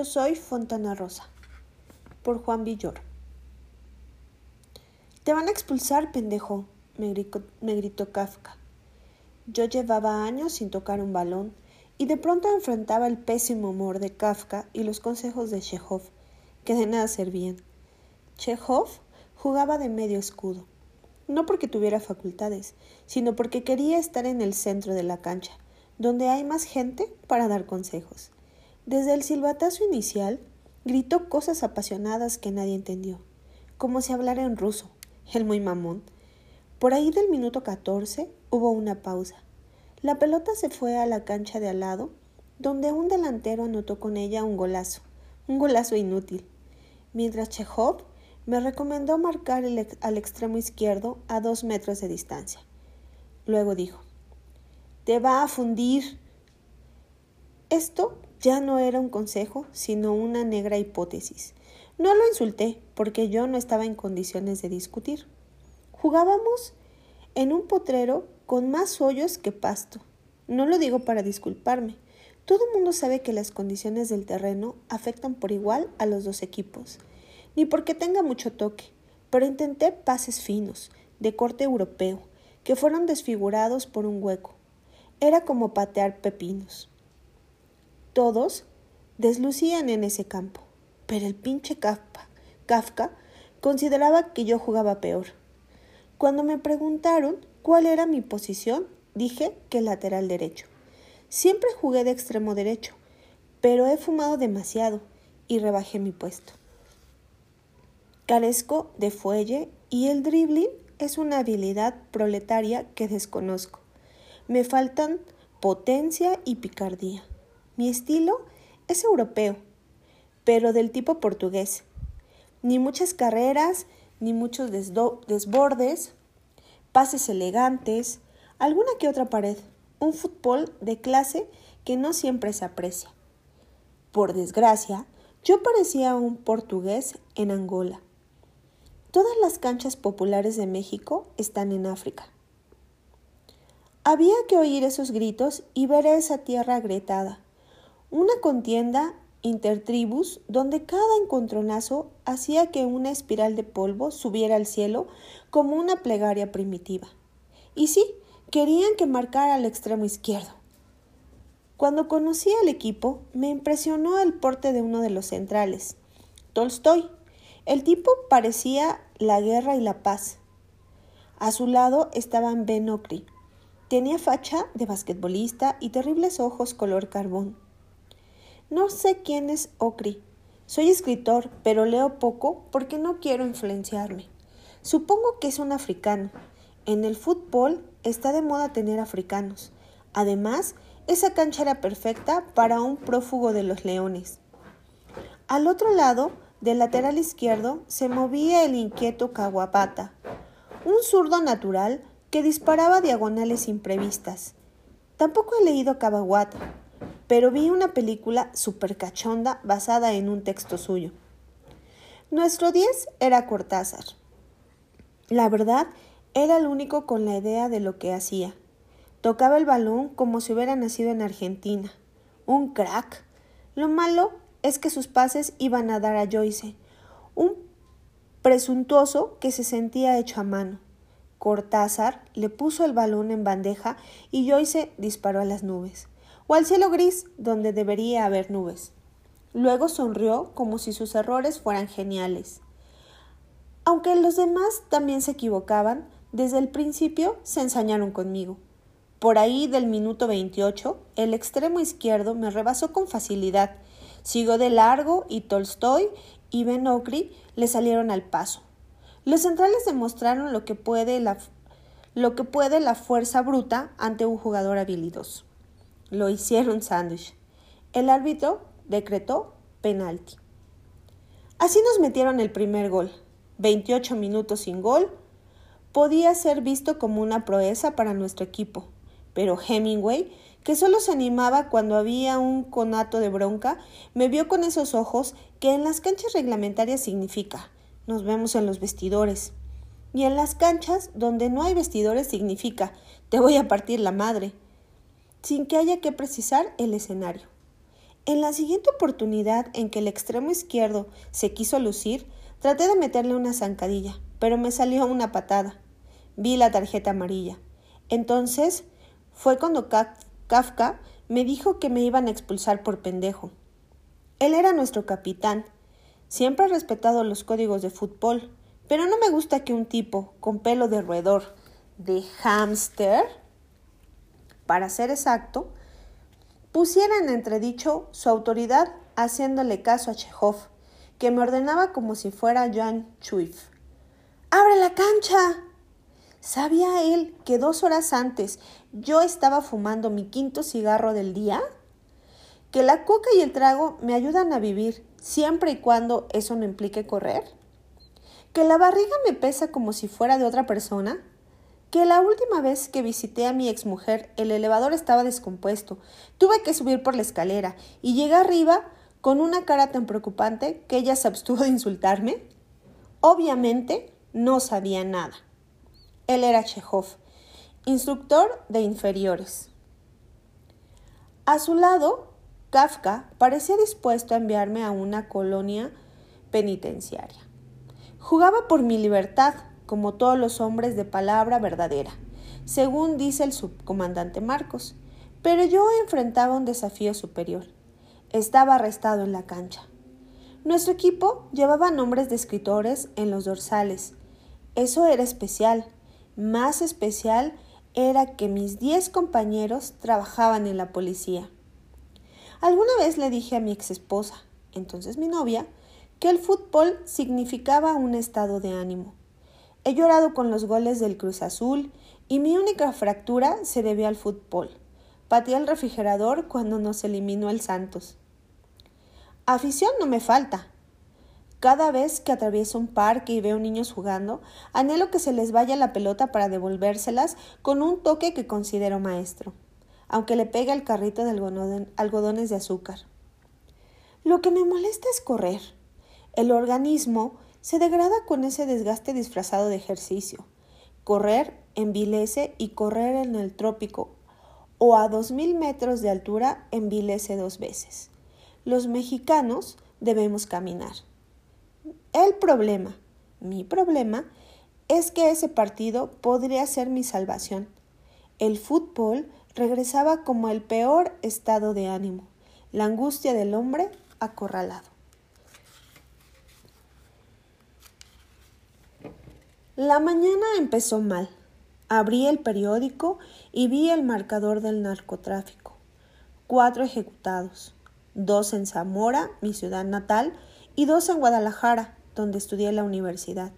Yo soy Fontana Rosa. Por Juan Villor. Te van a expulsar, pendejo, me gritó, Kafka. Yo llevaba años sin tocar un balón y de pronto enfrentaba el pésimo humor de Kafka y los consejos de Chekhov, que de nada servían. Chekhov jugaba de medio escudo, no porque tuviera facultades, sino porque quería estar en el centro de la cancha, donde hay más gente para dar consejos. Desde el silbatazo inicial, gritó cosas apasionadas que nadie entendió, como si hablara en ruso, el muy mamón. Por ahí del minuto 14 hubo una pausa. La pelota se fue a la cancha de al lado, donde un delantero anotó con ella un golazo, un golazo inútil, mientras Chekhov me recomendó marcar al extremo izquierdo a dos metros de distancia. Luego dijo, Te va a fundir. Esto ya no era un consejo, sino una negra hipótesis. No lo insulté, porque yo no estaba en condiciones de discutir. Jugábamos en un potrero con más hoyos que pasto. No lo digo para disculparme. Todo el mundo sabe que las condiciones del terreno afectan por igual a los dos equipos, ni porque tenga mucho toque, pero intenté pases finos, de corte europeo, que fueron desfigurados por un hueco. Era como patear pepinos. Todos deslucían en ese campo, pero el pinche Kafka, consideraba que yo jugaba peor. Cuando me preguntaron cuál era mi posición, dije que lateral derecho. Siempre jugué de extremo derecho, pero he fumado demasiado y rebajé mi puesto. Carezco de fuelle y el dribbling es una habilidad proletaria que desconozco. Me faltan potencia y picardía. Mi estilo es europeo, pero del tipo portugués. Ni muchas carreras, ni muchos desbordes, pases elegantes, alguna que otra pared, un fútbol de clase que no siempre se aprecia. Por desgracia, yo parecía un portugués en Angola. Todas las canchas populares de México están en África. Había que oír esos gritos y ver esa tierra agrietada. Una contienda intertribus donde cada encontronazo hacía que una espiral de polvo subiera al cielo como una plegaria primitiva. Y sí, querían que marcara al extremo izquierdo. Cuando conocí al equipo, me impresionó el porte de uno de los centrales, Tolstoy. El tipo parecía la guerra y la paz. A su lado estaban Ben Okri. Tenía facha de basquetbolista y terribles ojos color carbón. No sé quién es Ocri. Soy escritor, pero leo poco porque no quiero influenciarme. Supongo que es un africano. En el fútbol está de moda tener africanos. Además, esa cancha era perfecta para un prófugo de los leones. Al otro lado, del lateral izquierdo, se movía el inquieto Kawabata, un zurdo natural que disparaba diagonales imprevistas. Tampoco he leído Kawabata, pero vi una película super cachonda basada en un texto suyo. Nuestro 10 era Cortázar. La verdad, era el único con la idea de lo que hacía. Tocaba el balón como si hubiera nacido en Argentina. Un crack. Lo malo es que sus pases iban a dar a Joyce, un presuntuoso que se sentía hecho a mano. Cortázar le puso el balón en bandeja y Joyce disparó a las nubes o al cielo gris donde debería haber nubes. Luego sonrió como si sus errores fueran geniales. Aunque los demás también se equivocaban, desde el principio se ensañaron conmigo. Por ahí del minuto 28, el extremo izquierdo me rebasó con facilidad. Siguió de largo y Tolstoy y Ben Okri le salieron al paso. Los centrales demostraron lo que puede la, lo que puede la fuerza bruta ante un jugador habilidoso. Lo hicieron sándwich. El árbitro decretó penalti. Así nos metieron el primer gol. 28 minutos sin gol. Podía ser visto como una proeza para nuestro equipo, pero Hemingway, que solo se animaba cuando había un conato de bronca, me vio con esos ojos que en las canchas reglamentarias significa nos vemos en los vestidores. Y en las canchas donde no hay vestidores significa te voy a partir la madre sin que haya que precisar el escenario. En la siguiente oportunidad en que el extremo izquierdo se quiso lucir, traté de meterle una zancadilla, pero me salió una patada. Vi la tarjeta amarilla. Entonces fue cuando Kafka me dijo que me iban a expulsar por pendejo. Él era nuestro capitán. Siempre he respetado los códigos de fútbol, pero no me gusta que un tipo con pelo de roedor, de hámster, para ser exacto, pusiera en entredicho su autoridad haciéndole caso a Chekhov, que me ordenaba como si fuera Jan Chuif. ¡Abre la cancha! ¿Sabía él que dos horas antes yo estaba fumando mi quinto cigarro del día? ¿Que la coca y el trago me ayudan a vivir siempre y cuando eso no implique correr? ¿Que la barriga me pesa como si fuera de otra persona? Que la última vez que visité a mi exmujer el elevador estaba descompuesto. Tuve que subir por la escalera y llegué arriba con una cara tan preocupante que ella se abstuvo de insultarme. Obviamente no sabía nada. Él era Chekhov, instructor de inferiores. A su lado, Kafka parecía dispuesto a enviarme a una colonia penitenciaria. Jugaba por mi libertad, como todos los hombres de palabra verdadera, según dice el subcomandante Marcos. Pero yo enfrentaba un desafío superior. Estaba arrestado en la cancha. Nuestro equipo llevaba nombres de escritores en los dorsales. Eso era especial. Más especial era que mis diez compañeros trabajaban en la policía. Alguna vez le dije a mi ex esposa, entonces mi novia, que el fútbol significaba un estado de ánimo. He llorado con los goles del Cruz Azul y mi única fractura se debió al fútbol. Pateé el refrigerador cuando nos eliminó el Santos. Afición no me falta. Cada vez que atravieso un parque y veo niños jugando, anhelo que se les vaya la pelota para devolvérselas con un toque que considero maestro, aunque le pegue el carrito de algodones de azúcar. Lo que me molesta es correr. El organismo se degrada con ese desgaste disfrazado de ejercicio. Correr envilece y correr en el trópico o a dos mil metros de altura envilece dos veces. Los mexicanos debemos caminar. El problema, mi problema, es que ese partido podría ser mi salvación. El fútbol regresaba como el peor estado de ánimo, la angustia del hombre acorralado. La mañana empezó mal. Abrí el periódico y vi el marcador del narcotráfico. Cuatro ejecutados, dos en Zamora, mi ciudad natal, y dos en Guadalajara, donde estudié la universidad.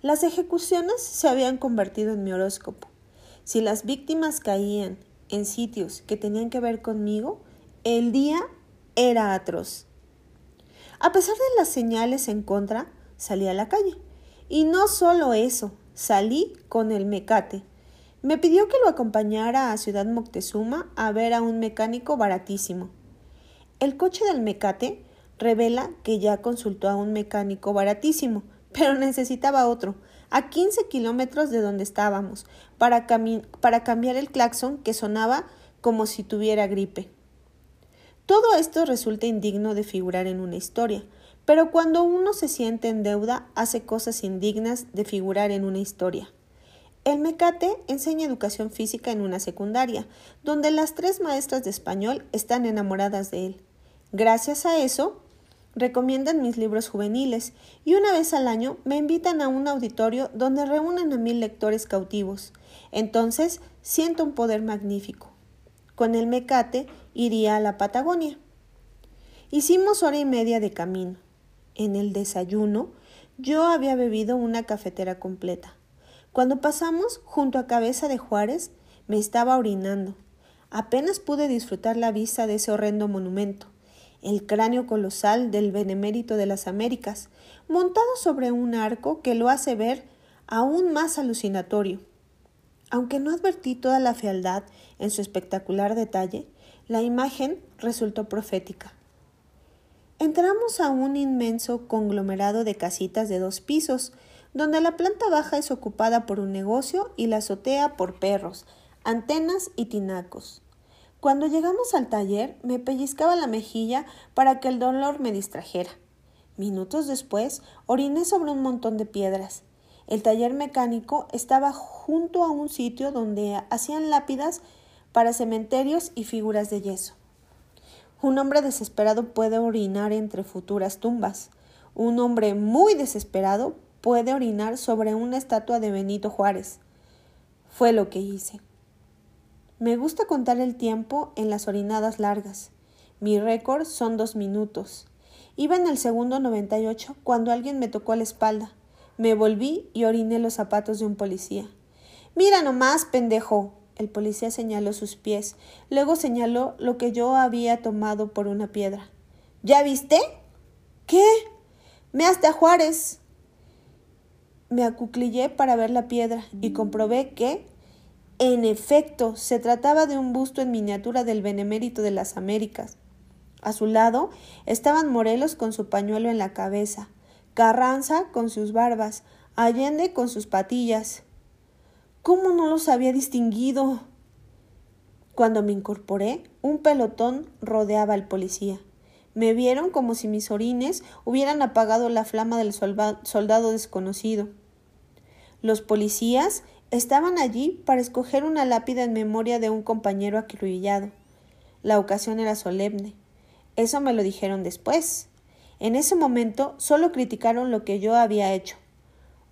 Las ejecuciones se habían convertido en mi horóscopo. Si las víctimas caían en sitios que tenían que ver conmigo, el día era atroz. A pesar de las señales en contra, salí a la calle y no solo eso, salí con el mecate. Me pidió que lo acompañara a Ciudad Moctezuma a ver a un mecánico baratísimo. El coche del mecate revela que ya consultó a un mecánico baratísimo, pero necesitaba otro, a 15 kilómetros de donde estábamos, para, para cambiar el claxon que sonaba como si tuviera gripe. Todo esto resulta indigno de figurar en una historia, pero cuando uno se siente en deuda, hace cosas indignas de figurar en una historia. El Mecate enseña educación física en una secundaria, donde las tres maestras de español están enamoradas de él. Gracias a eso, recomiendan mis libros juveniles y una vez al año me invitan a un auditorio donde reúnen a mil lectores cautivos. Entonces siento un poder magnífico. Con el Mecate iría a la Patagonia. Hicimos hora y media de camino. En el desayuno yo había bebido una cafetera completa. Cuando pasamos junto a Cabeza de Juárez, me estaba orinando. Apenas pude disfrutar la vista de ese horrendo monumento, el cráneo colosal del Benemérito de las Américas, montado sobre un arco que lo hace ver aún más alucinatorio. Aunque no advertí toda la fealdad en su espectacular detalle, la imagen resultó profética. Entramos a un inmenso conglomerado de casitas de dos pisos, donde la planta baja es ocupada por un negocio y la azotea por perros, antenas y tinacos. Cuando llegamos al taller, me pellizcaba la mejilla para que el dolor me distrajera. Minutos después, oriné sobre un montón de piedras. El taller mecánico estaba junto a un sitio donde hacían lápidas para cementerios y figuras de yeso. Un hombre desesperado puede orinar entre futuras tumbas. Un hombre muy desesperado puede orinar sobre una estatua de Benito Juárez. Fue lo que hice. Me gusta contar el tiempo en las orinadas largas. Mi récord son dos minutos. Iba en el segundo 98 cuando alguien me tocó la espalda. Me volví y oriné los zapatos de un policía. Mira nomás, pendejo. El policía señaló sus pies, luego señaló lo que yo había tomado por una piedra. ¿Ya viste? ¿Qué? Me a Juárez. Me acuclillé para ver la piedra y comprobé que, en efecto, se trataba de un busto en miniatura del benemérito de las Américas. A su lado estaban Morelos con su pañuelo en la cabeza, Carranza con sus barbas, Allende con sus patillas. ¿Cómo no los había distinguido? Cuando me incorporé, un pelotón rodeaba al policía. Me vieron como si mis orines hubieran apagado la flama del soldado desconocido. Los policías estaban allí para escoger una lápida en memoria de un compañero acribillado. La ocasión era solemne. Eso me lo dijeron después. En ese momento solo criticaron lo que yo había hecho.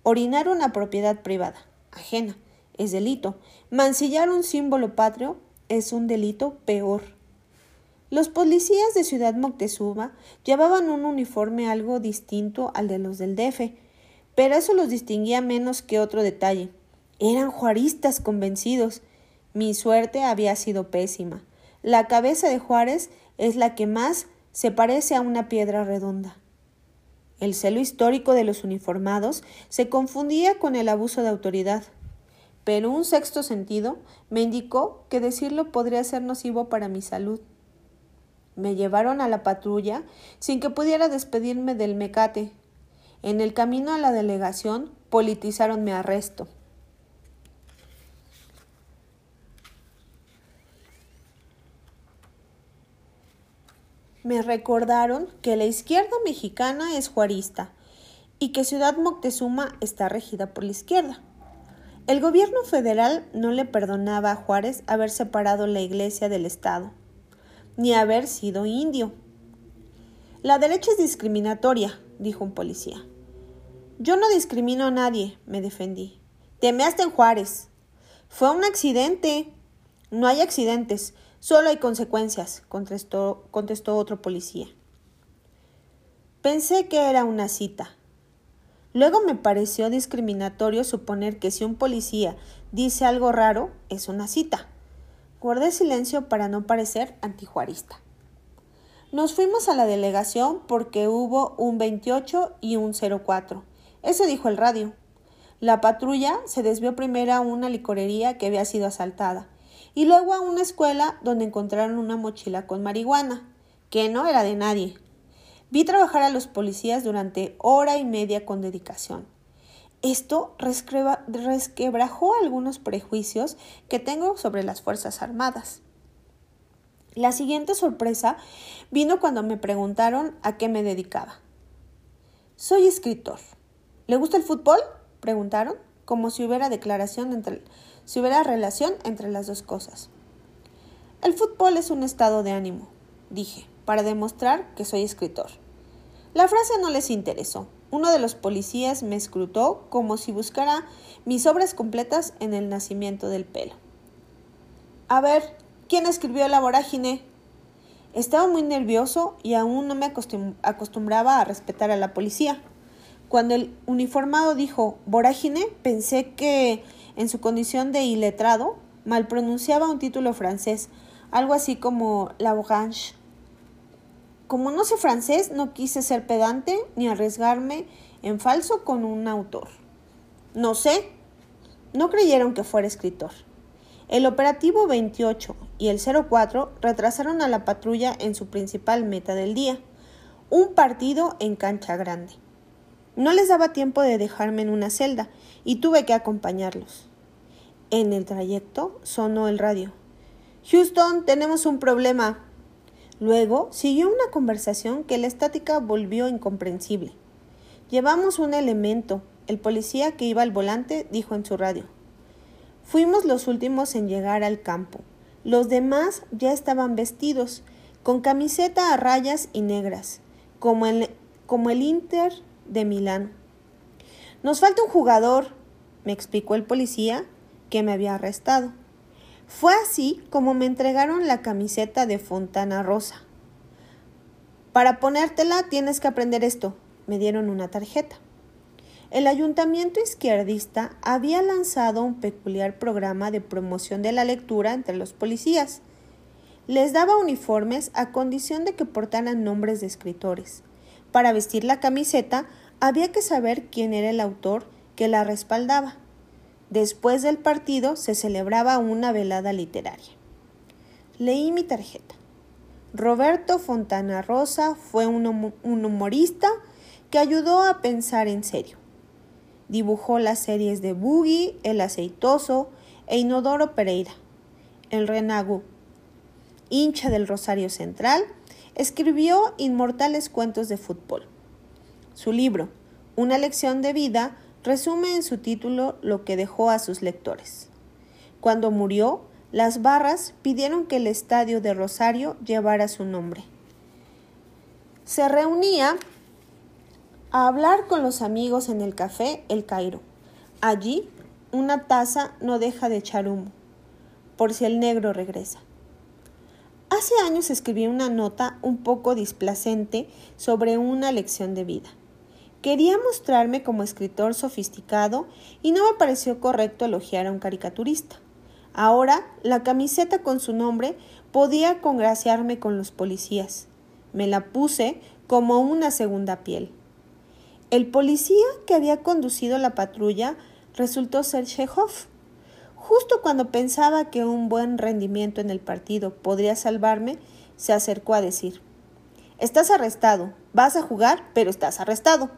Orinar una propiedad privada, ajena, es delito. Mancillar un símbolo patrio es un delito peor. Los policías de Ciudad Moctezuma llevaban un uniforme algo distinto al de los del DF, pero eso los distinguía menos que otro detalle. Eran juaristas convencidos. Mi suerte había sido pésima. La cabeza de Juárez es la que más se parece a una piedra redonda. El celo histórico de los uniformados se confundía con el abuso de autoridad, pero un sexto sentido me indicó que decirlo podría ser nocivo para mi salud. Me llevaron a la patrulla sin que pudiera despedirme del mecate. En el camino a la delegación politizaron mi arresto. Me recordaron que la izquierda mexicana es juarista y que Ciudad Moctezuma está regida por la izquierda. El gobierno federal no le perdonaba a Juárez haber separado la iglesia del Estado, ni haber sido indio. La derecha es discriminatoria, dijo un policía. Yo no discrimino a nadie, me defendí. Te measte en Juárez. Fue un accidente. No hay accidentes. Solo hay consecuencias, contestó, contestó otro policía. Pensé que era una cita. Luego me pareció discriminatorio suponer que si un policía dice algo raro, es una cita. Guardé silencio para no parecer antijuarista. Nos fuimos a la delegación porque hubo un 28 y un 04. Eso dijo el radio. La patrulla se desvió primero a una licorería que había sido asaltada y luego a una escuela donde encontraron una mochila con marihuana, que no era de nadie. Vi trabajar a los policías durante hora y media con dedicación. Esto resquebrajó algunos prejuicios que tengo sobre las Fuerzas Armadas. La siguiente sorpresa vino cuando me preguntaron a qué me dedicaba. Soy escritor. ¿Le gusta el fútbol? preguntaron, como si hubiera declaración entre si hubiera relación entre las dos cosas. El fútbol es un estado de ánimo, dije, para demostrar que soy escritor. La frase no les interesó. Uno de los policías me escrutó como si buscara mis obras completas en el nacimiento del pelo. A ver, ¿quién escribió la vorágine? Estaba muy nervioso y aún no me acostumbraba a respetar a la policía. Cuando el uniformado dijo vorágine, pensé que en su condición de iletrado, malpronunciaba un título francés, algo así como La Orange. Como no sé francés, no quise ser pedante ni arriesgarme en falso con un autor. No sé. No creyeron que fuera escritor. El operativo 28 y el 04 retrasaron a la patrulla en su principal meta del día, un partido en cancha grande. No les daba tiempo de dejarme en una celda y tuve que acompañarlos. En el trayecto sonó el radio. Houston, tenemos un problema. Luego siguió una conversación que la estática volvió incomprensible. Llevamos un elemento. El policía que iba al volante dijo en su radio. Fuimos los últimos en llegar al campo. Los demás ya estaban vestidos, con camiseta a rayas y negras, como el, como el Inter de Milán. Nos falta un jugador, me explicó el policía que me había arrestado. Fue así como me entregaron la camiseta de Fontana Rosa. Para ponértela tienes que aprender esto. Me dieron una tarjeta. El ayuntamiento izquierdista había lanzado un peculiar programa de promoción de la lectura entre los policías. Les daba uniformes a condición de que portaran nombres de escritores. Para vestir la camiseta había que saber quién era el autor que la respaldaba. Después del partido se celebraba una velada literaria. Leí mi tarjeta. Roberto Fontana Rosa fue un, humorista que ayudó a pensar en serio. Dibujó las series de Boogie, El Aceitoso e Inodoro Pereira. El Renagu, hincha del Rosario Central, escribió inmortales cuentos de fútbol. Su libro, Una lección de vida, resume en su título lo que dejó a sus lectores. Cuando murió, las barras pidieron que el estadio de Rosario llevara su nombre. Se reunía a hablar con los amigos en el café El Cairo. Allí, una taza no deja de echar humo, por si el negro regresa. Hace años escribí una nota un poco displacente sobre una lección de vida. Quería mostrarme como escritor sofisticado y no me pareció correcto elogiar a un caricaturista. Ahora, la camiseta con su nombre podía congraciarme con los policías. Me la puse como una segunda piel. El policía que había conducido la patrulla resultó ser Chekhov. Justo cuando pensaba que un buen rendimiento en el partido podría salvarme, se acercó a decir Estás arrestado, vas a jugar, pero estás arrestado.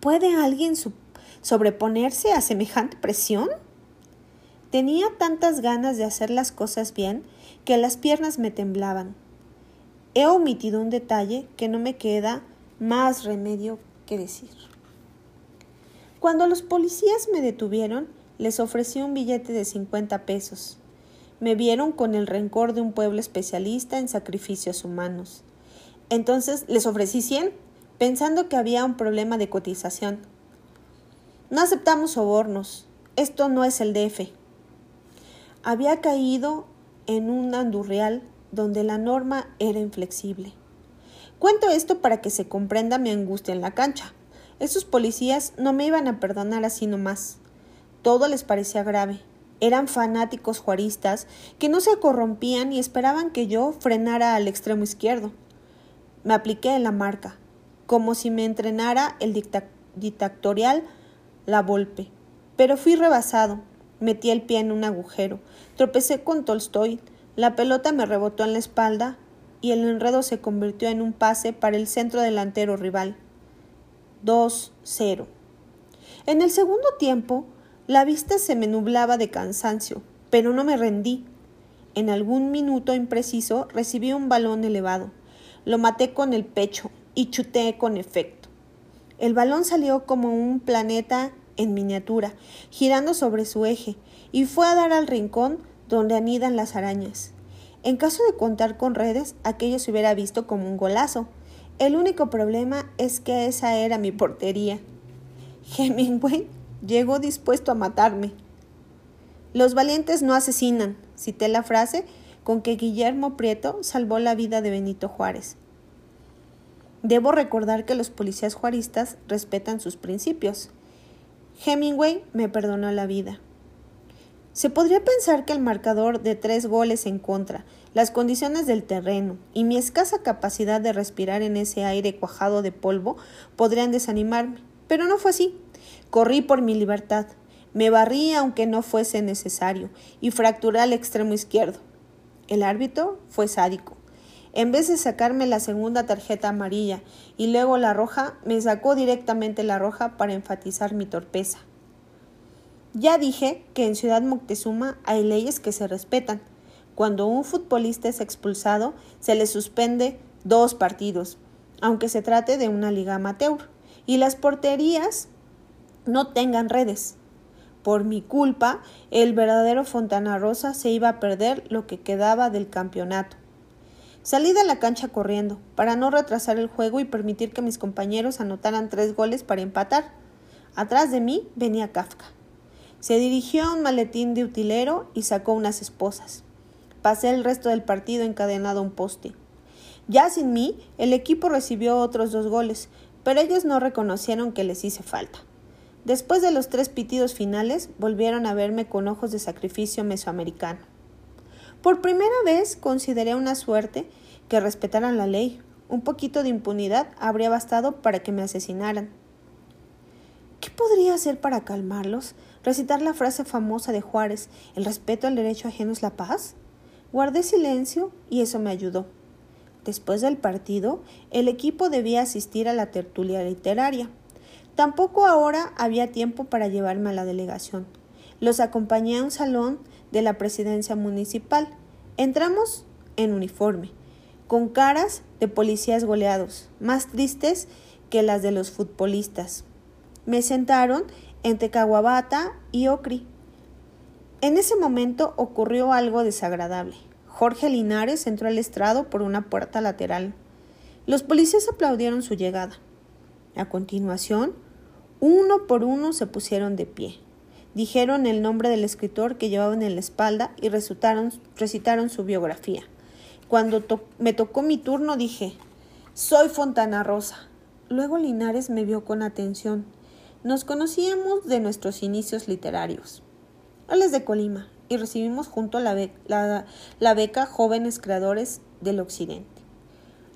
¿Puede alguien sobreponerse a semejante presión? Tenía tantas ganas de hacer las cosas bien que las piernas me temblaban. He omitido un detalle que no me queda más remedio que decir. Cuando los policías me detuvieron, les ofrecí un billete de 50 pesos. Me vieron con el rencor de un pueblo especialista en sacrificios humanos. Entonces les ofrecí 100 pensando que había un problema de cotización. No aceptamos sobornos. Esto no es el DF. Había caído en un andurreal donde la norma era inflexible. Cuento esto para que se comprenda mi angustia en la cancha. Esos policías no me iban a perdonar así nomás. Todo les parecía grave. Eran fanáticos juaristas que no se corrompían y esperaban que yo frenara al extremo izquierdo. Me apliqué en la marca como si me entrenara el dictatorial La Volpe. Pero fui rebasado, metí el pie en un agujero, tropecé con Tolstoy, la pelota me rebotó en la espalda y el enredo se convirtió en un pase para el centro delantero rival. 2-0. En el segundo tiempo, la vista se me nublaba de cansancio, pero no me rendí. En algún minuto impreciso recibí un balón elevado. Lo maté con el pecho, y chuté con efecto. El balón salió como un planeta en miniatura, girando sobre su eje, y fue a dar al rincón donde anidan las arañas. En caso de contar con redes, aquello se hubiera visto como un golazo. El único problema es que esa era mi portería. Hemingway llegó dispuesto a matarme. Los valientes no asesinan, cité la frase con que Guillermo Prieto salvó la vida de Benito Juárez. Debo recordar que los policías juaristas respetan sus principios. Hemingway me perdonó la vida. Se podría pensar que el marcador de tres goles en contra, las condiciones del terreno y mi escasa capacidad de respirar en ese aire cuajado de polvo podrían desanimarme, pero no fue así. Corrí por mi libertad, me barrí aunque no fuese necesario y fracturé al extremo izquierdo. El árbitro fue sádico. En vez de sacarme la segunda tarjeta amarilla y luego la roja, me sacó directamente la roja para enfatizar mi torpeza. Ya dije que en Ciudad Moctezuma hay leyes que se respetan, cuando un futbolista es expulsado, se le suspende dos partidos, aunque se trate de una liga amateur, y las porterías no tengan redes. Por mi culpa, el verdadero Fontana Rosa se iba a perder lo que quedaba del campeonato. Salí de la cancha corriendo, para no retrasar el juego y permitir que mis compañeros anotaran tres goles para empatar. Atrás de mí venía Kafka. Se dirigió a un maletín de utilero y sacó unas esposas. Pasé el resto del partido encadenado a un poste. Ya sin mí, el equipo recibió otros dos goles, pero ellos no reconocieron que les hice falta. Después de los tres pitidos finales, volvieron a verme con ojos de sacrificio mesoamericano. Por primera vez consideré una suerte que respetaran la ley. Un poquito de impunidad habría bastado para que me asesinaran. ¿Qué podría hacer para calmarlos? ¿Recitar la frase famosa de Juárez, el respeto al derecho ajeno es la paz? Guardé silencio y eso me ayudó. Después del partido, el equipo debía asistir a la tertulia literaria. Tampoco ahora había tiempo para llevarme a la delegación. Los acompañé a un salón de la presidencia municipal. Entramos en uniforme, con caras de policías goleados, más tristes que las de los futbolistas. Me sentaron entre Caguabata y Ocri. En ese momento ocurrió algo desagradable. Jorge Linares entró al estrado por una puerta lateral. Los policías aplaudieron su llegada. A continuación, uno por uno se pusieron de pie. Dijeron el nombre del escritor que llevaban en la espalda y recitaron, recitaron su biografía. Cuando me tocó mi turno dije, soy Fontana Rosa. Luego Linares me vio con atención. Nos conocíamos de nuestros inicios literarios. Él es de Colima y recibimos junto la, la beca Jóvenes Creadores del Occidente.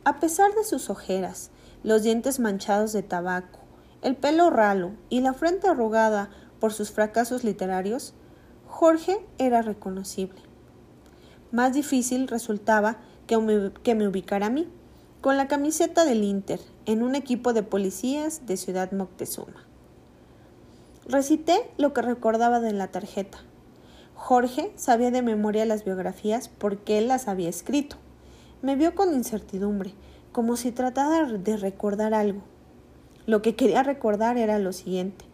A pesar de sus ojeras, los dientes manchados de tabaco, el pelo ralo y la frente arrugada por sus fracasos literarios, Jorge era reconocible. Más difícil resultaba que me, ubicara a mí, con la camiseta del Inter, en un equipo de policías de Ciudad Moctezuma. Recité lo que recordaba de la tarjeta. Jorge sabía de memoria las biografías porque él las había escrito. Me vio con incertidumbre, como si tratara de recordar algo. Lo que quería recordar era lo siguiente.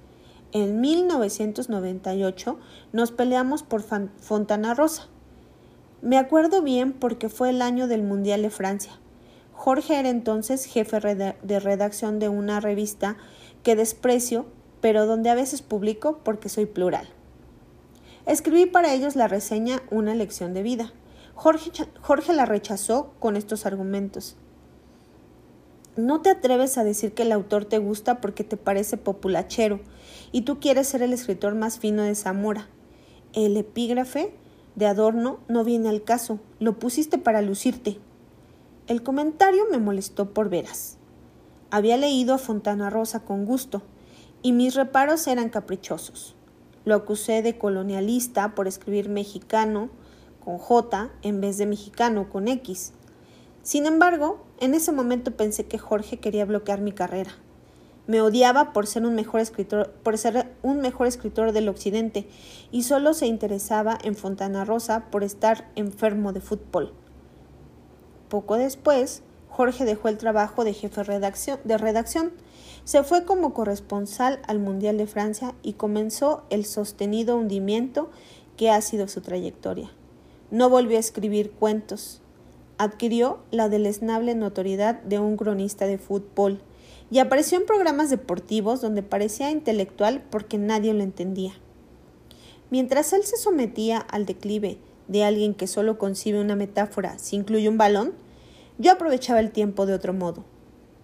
En 1998 nos peleamos por Fontana Rosa. Me acuerdo bien porque fue el año del Mundial de Francia. Jorge era entonces jefe de redacción de una revista que desprecio, pero donde a veces publico porque soy plural. Escribí para ellos la reseña Una lección de vida. Jorge, Jorge la rechazó con estos argumentos. No te atreves a decir que el autor te gusta porque te parece populachero y tú quieres ser el escritor más fino de Zamora. El epígrafe de adorno no viene al caso, lo pusiste para lucirte. El comentario me molestó por veras. Había leído a Fontana Rosa con gusto, y mis reparos eran caprichosos. Lo acusé de colonialista por escribir mexicano con J en vez de mexicano con X. Sin embargo, en ese momento pensé que Jorge quería bloquear mi carrera. Me odiaba por ser un mejor escritor, por ser un mejor escritor del occidente y solo se interesaba en Fontana Rosa por estar enfermo de fútbol. Poco después, Jorge dejó el trabajo de jefe de redacción, se fue como corresponsal al Mundial de Francia y comenzó el sostenido hundimiento que ha sido su trayectoria. No volvió a escribir cuentos, adquirió la deleznable notoriedad de un cronista de fútbol y apareció en programas deportivos donde parecía intelectual porque nadie lo entendía. Mientras él se sometía al declive de alguien que solo concibe una metáfora si incluye un balón, yo aprovechaba el tiempo de otro modo.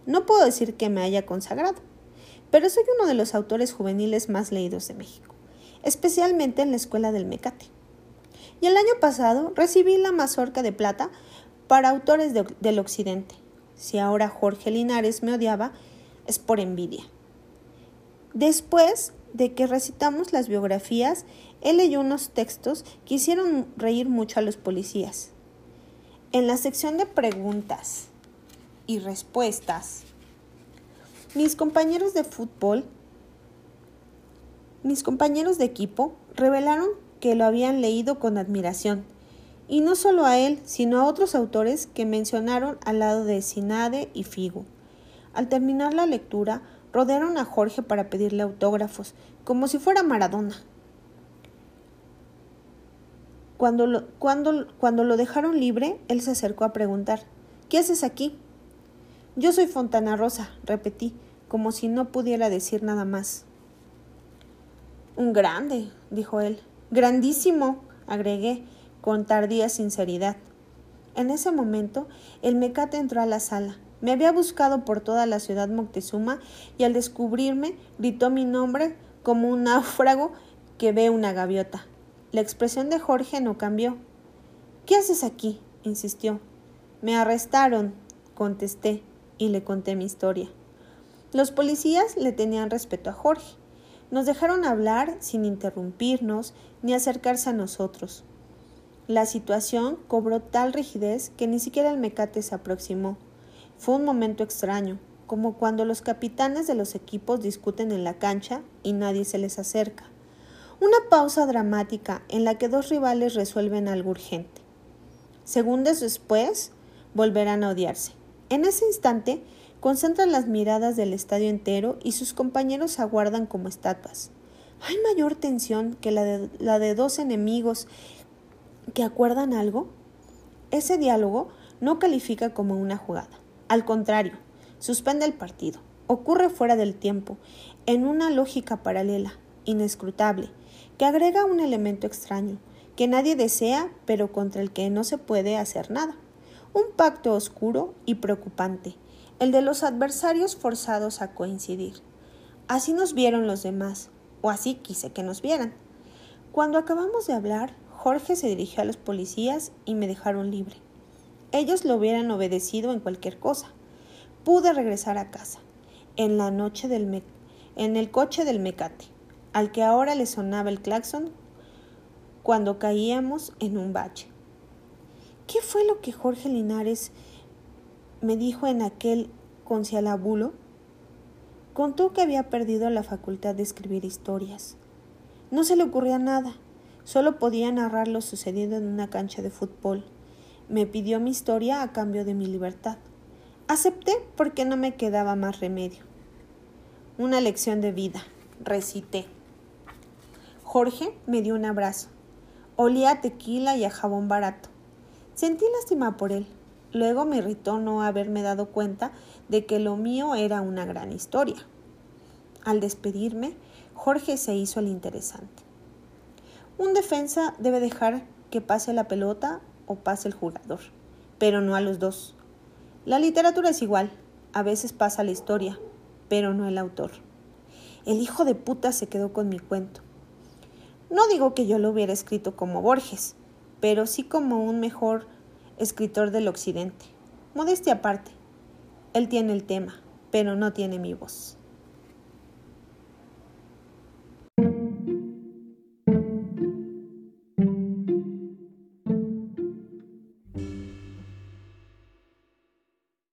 No puedo decir que me haya consagrado, pero soy uno de los autores juveniles más leídos de México, especialmente en la Escuela del Mecate. Y el año pasado recibí la mazorca de plata para autores del occidente. Si ahora Jorge Linares me odiaba, es por envidia. Después de que recitamos las biografías, él leyó unos textos que hicieron reír mucho a los policías. En la sección de preguntas y respuestas, mis compañeros de fútbol, mis compañeros de equipo revelaron que lo habían leído con admiración y no solo a él, sino a otros autores que mencionaron al lado de Sinade y Figo. Al terminar la lectura, rodearon a Jorge para pedirle autógrafos, como si fuera Maradona. Cuando lo, cuando, cuando lo dejaron libre, él se acercó a preguntar, ¿Qué haces aquí? Yo soy Fontana Rosa, repetí, como si no pudiera decir nada más. Un grande, dijo él. Grandísimo, agregué, con tardía sinceridad. En ese momento, el mecate entró a la sala. Me había buscado por toda la ciudad Moctezuma y al descubrirme gritó mi nombre como un náufrago que ve una gaviota. La expresión de Jorge no cambió. ¿Qué haces aquí? insistió. Me arrestaron, contesté y le conté mi historia. Los policías le tenían respeto a Jorge. Nos dejaron hablar sin interrumpirnos ni acercarse a nosotros. La situación cobró tal rigidez que ni siquiera el mecate se aproximó. Fue un momento extraño, como cuando los capitanes de los equipos discuten en la cancha y nadie se les acerca. Una pausa dramática en la que dos rivales resuelven algo urgente. Segundos después, volverán a odiarse. En ese instante, concentran las miradas del estadio entero y sus compañeros aguardan como estatuas. ¿Hay mayor tensión que la de, la de dos enemigos que acuerdan algo? Ese diálogo no califica como una jugada. Al contrario, suspende el partido. Ocurre fuera del tiempo, en una lógica paralela, inescrutable, que agrega un elemento extraño, que nadie desea, pero contra el que no se puede hacer nada. Un pacto oscuro y preocupante, el de los adversarios forzados a coincidir. Así nos vieron los demás, o así quise que nos vieran. Cuando acabamos de hablar, Jorge se dirigió a los policías y me dejaron libre. Ellos lo hubieran obedecido en cualquier cosa. Pude regresar a casa, en la noche del en el coche del mecate, al que ahora le sonaba el claxon cuando caíamos en un bache. ¿Qué fue lo que Jorge Linares me dijo en aquel concialabulo, contó que había perdido la facultad de escribir historias. No se le ocurría nada, solo podía narrar lo sucedido en una cancha de fútbol. Me pidió mi historia a cambio de mi libertad. Acepté porque no me quedaba más remedio. Una lección de vida, recité. Jorge me dio un abrazo. Olía a tequila y a jabón barato. Sentí lástima por él. Luego me irritó no haberme dado cuenta de que lo mío era una gran historia. Al despedirme, Jorge se hizo el interesante. Un defensa debe dejar que pase la pelota o pase el jugador, pero no a los dos. La literatura es igual, a veces pasa la historia, pero no el autor. El hijo de puta se quedó con mi cuento. No digo que yo lo hubiera escrito como Borges, pero sí como un mejor escritor del occidente. Modestia aparte, él tiene el tema, pero no tiene mi voz.